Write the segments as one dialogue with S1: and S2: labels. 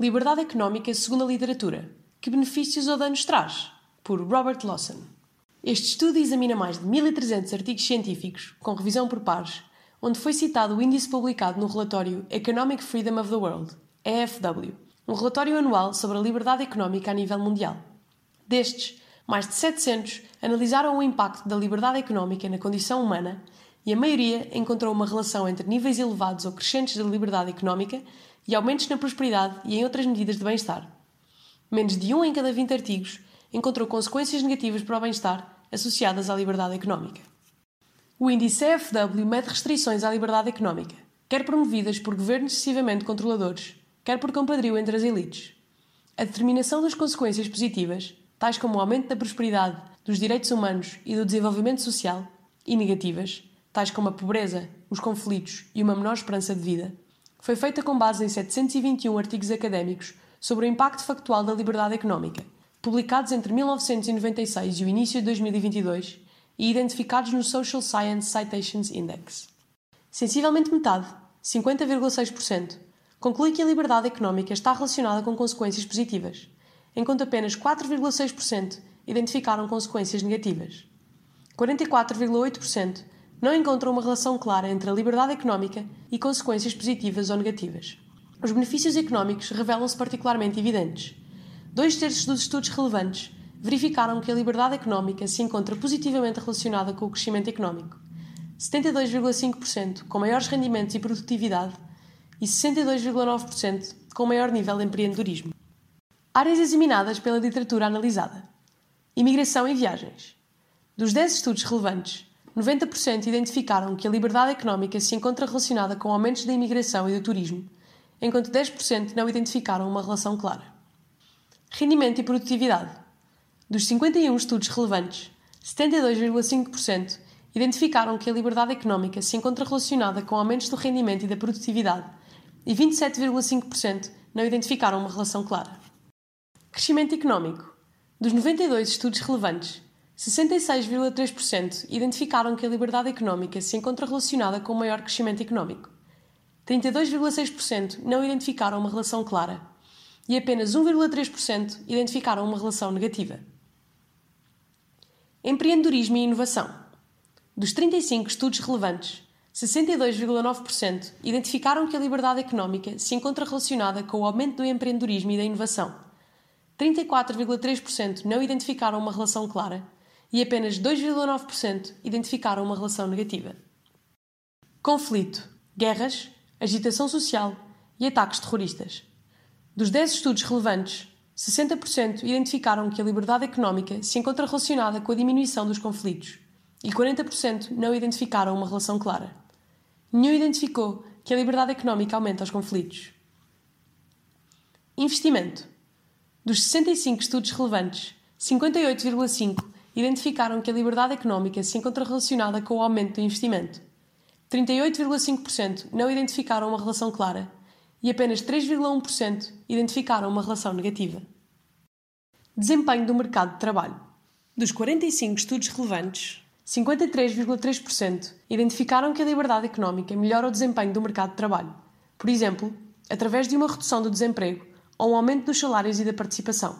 S1: Liberdade Económica segundo a literatura. Que benefícios ou danos traz? Por Robert Lawson. Este estudo examina mais de 1.300 artigos científicos, com revisão por pares, onde foi citado o índice publicado no relatório Economic Freedom of the World, EFW, um relatório anual sobre a liberdade económica a nível mundial. Destes, mais de 700 analisaram o impacto da liberdade económica na condição humana e a maioria encontrou uma relação entre níveis elevados ou crescentes de liberdade económica e aumentos na prosperidade e em outras medidas de bem-estar. Menos de um em cada 20 artigos encontrou consequências negativas para o bem-estar associadas à liberdade económica. O índice CFW mede restrições à liberdade económica, quer promovidas por governos excessivamente controladores, quer por compadrio entre as elites. A determinação das consequências positivas, tais como o aumento da prosperidade, dos direitos humanos e do desenvolvimento social, e negativas, tais como a pobreza, os conflitos e uma menor esperança de vida, foi feita com base em 721 artigos académicos sobre o impacto factual da liberdade económica, publicados entre 1996 e o início de 2022 e identificados no Social Science Citations Index. Sensivelmente metade, 50,6%, conclui que a liberdade económica está relacionada com consequências positivas, enquanto apenas 4,6% identificaram consequências negativas. 44,8% não encontram uma relação clara entre a liberdade económica e consequências positivas ou negativas. Os benefícios económicos revelam-se particularmente evidentes. Dois terços dos estudos relevantes verificaram que a liberdade económica se encontra positivamente relacionada com o crescimento económico. 72,5% com maiores rendimentos e produtividade e 62,9% com maior nível de empreendedorismo. Áreas examinadas pela literatura analisada: Imigração e viagens. Dos 10 estudos relevantes, 90% identificaram que a liberdade económica se encontra relacionada com aumentos da imigração e do turismo, enquanto 10% não identificaram uma relação clara. Rendimento e produtividade. Dos 51 estudos relevantes, 72,5% identificaram que a liberdade económica se encontra relacionada com aumentos do rendimento e da produtividade, e 27,5% não identificaram uma relação clara. Crescimento económico. Dos 92 estudos relevantes, 66,3% identificaram que a liberdade económica se encontra relacionada com o maior crescimento económico. 32,6% não identificaram uma relação clara e apenas 1,3% identificaram uma relação negativa. Empreendedorismo e inovação. Dos 35 estudos relevantes, 62,9% identificaram que a liberdade económica se encontra relacionada com o aumento do empreendedorismo e da inovação. 34,3% não identificaram uma relação clara e apenas 2,9% identificaram uma relação negativa. Conflito, guerras, agitação social e ataques terroristas. Dos 10 estudos relevantes, 60% identificaram que a liberdade económica se encontra relacionada com a diminuição dos conflitos e 40% não identificaram uma relação clara. Nenhum identificou que a liberdade económica aumenta os conflitos. Investimento. Dos 65 estudos relevantes, 58,5 identificaram que a liberdade económica se encontra relacionada com o aumento do investimento. 38,5% não identificaram uma relação clara e apenas 3,1% identificaram uma relação negativa. Desempenho do mercado de trabalho. Dos 45 estudos relevantes, 53,3% identificaram que a liberdade económica melhora o desempenho do mercado de trabalho, por exemplo, através de uma redução do desemprego ou um aumento dos salários e da participação.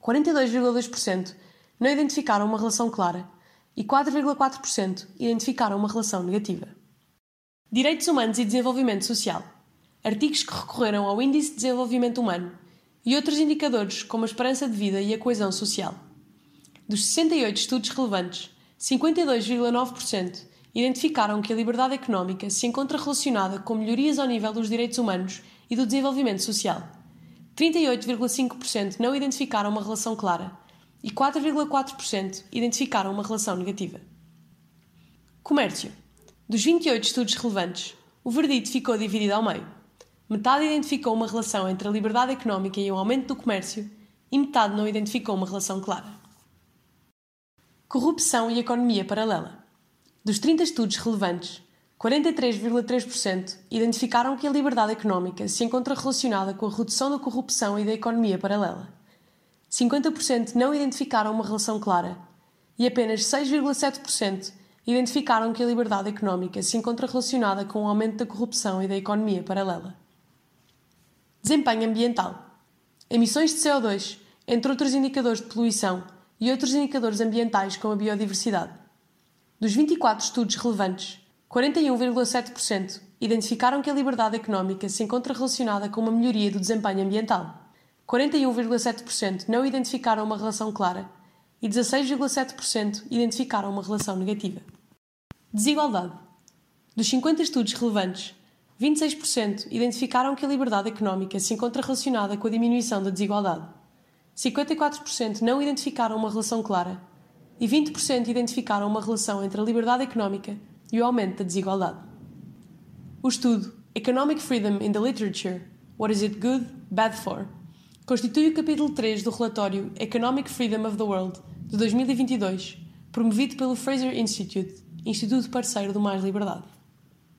S1: 42,2% não identificaram uma relação clara e 4,4% identificaram uma relação negativa. Direitos Humanos e Desenvolvimento Social. Artigos que recorreram ao Índice de Desenvolvimento Humano e outros indicadores como a esperança de vida e a coesão social. Dos 68 estudos relevantes, 52,9% identificaram que a liberdade económica se encontra relacionada com melhorias ao nível dos direitos humanos e do desenvolvimento social. 38,5% não identificaram uma relação clara e 4,4% identificaram uma relação negativa. Comércio. Dos 28 estudos relevantes, o verdito ficou dividido ao meio. Metade identificou uma relação entre a liberdade económica e o aumento do comércio e metade não identificou uma relação clara. Corrupção e economia paralela. Dos 30 estudos relevantes, 43,3% identificaram que a liberdade económica se encontra relacionada com a redução da corrupção e da economia paralela. 50% não identificaram uma relação clara e apenas 6,7% identificaram que a liberdade económica se encontra relacionada com o aumento da corrupção e da economia paralela. Desempenho ambiental. Emissões de CO2, entre outros indicadores de poluição e outros indicadores ambientais como a biodiversidade. Dos 24 estudos relevantes, 41,7% identificaram que a liberdade económica se encontra relacionada com uma melhoria do desempenho ambiental. 41,7% não identificaram uma relação clara e 16,7% identificaram uma relação negativa. Desigualdade. Dos 50 estudos relevantes, 26% identificaram que a liberdade económica se encontra relacionada com a diminuição da desigualdade. 54% não identificaram uma relação clara e 20% identificaram uma relação entre a liberdade económica e o aumento da desigualdade. O estudo Economic Freedom in the Literature: What is it good, bad for? Constitui o capítulo 3 do relatório Economic Freedom of the World de 2022, promovido pelo Fraser Institute, instituto parceiro do Mais Liberdade.